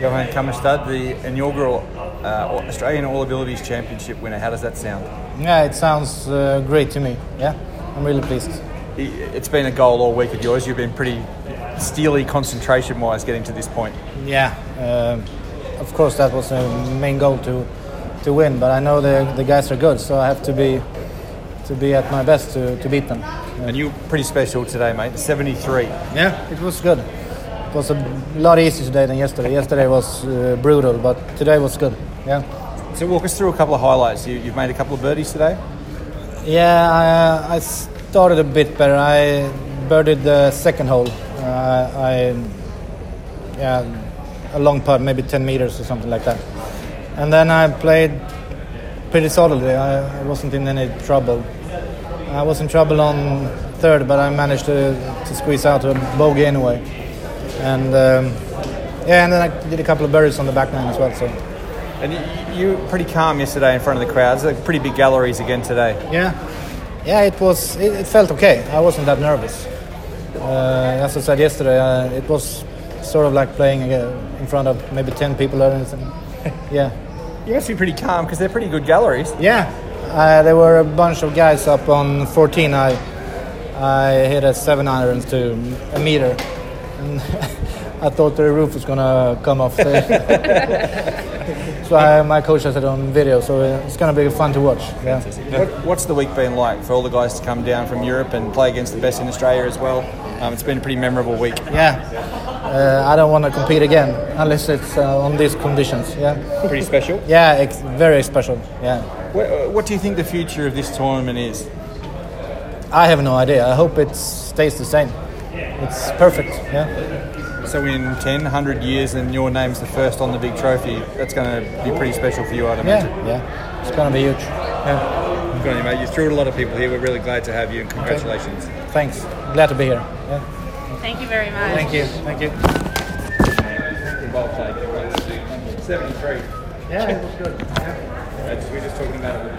Johan Kammerstad, the inaugural uh, Australian All Abilities Championship winner. How does that sound? Yeah, it sounds uh, great to me. Yeah, I'm really pleased. It's been a goal all week of yours. You've been pretty steely concentration wise getting to this point. Yeah, uh, of course that was the main goal to to win, but I know the the guys are good, so I have to be to be at my best to, to beat them. And you were pretty special today, mate. 73. Yeah, it was good. It was a lot easier today than yesterday. Yesterday was uh, brutal, but today was good. Yeah. So walk us through a couple of highlights. You, have made a couple of birdies today. Yeah, I, uh, I started a bit better. I birdied the second hole. Uh, I yeah, a long putt, maybe 10 meters or something like that. And then I played pretty solidly. I, I wasn't in any trouble. I was in trouble on third, but I managed to, to squeeze out a bogey anyway. And um, yeah, and then I did a couple of birdies on the back nine as well. So. And you, were pretty calm yesterday in front of the crowds. Like pretty big galleries again today. Yeah, yeah, it was. It, it felt okay. I wasn't that nervous. Uh, as I said yesterday, uh, it was sort of like playing uh, in front of maybe ten people or anything. yeah. You must be pretty calm because they're pretty good galleries. Yeah, uh, there were a bunch of guys up on 14. I I hit a seven iron to a meter, and I thought the roof was gonna come off. so I, my coach has it on video, so it's gonna be fun to watch. Yeah. What, what's the week been like for all the guys to come down from Europe and play against the best in Australia as well? Um, it's been a pretty memorable week. Yeah uh, I don't want to compete again unless it's uh, on these conditions. Yeah. Pretty special. yeah, it's very special. Yeah. What, uh, what, do you think the future of this tournament is? I have no idea. I hope it stays the same. It's perfect. Yeah. So in 10, 100 years, and your name's the first on the big trophy, that's going to be pretty special for you, I'd imagine. Yeah, yeah. It's going to be huge. Yeah. Good on you, mate. You've thrilled a lot of people here. We're really glad to have you, and congratulations. Okay. Thanks. Glad to be here. Yeah. Thank you very much. Thank you. Thank you. 73. Yeah, it was good. Yeah. we were just talking about it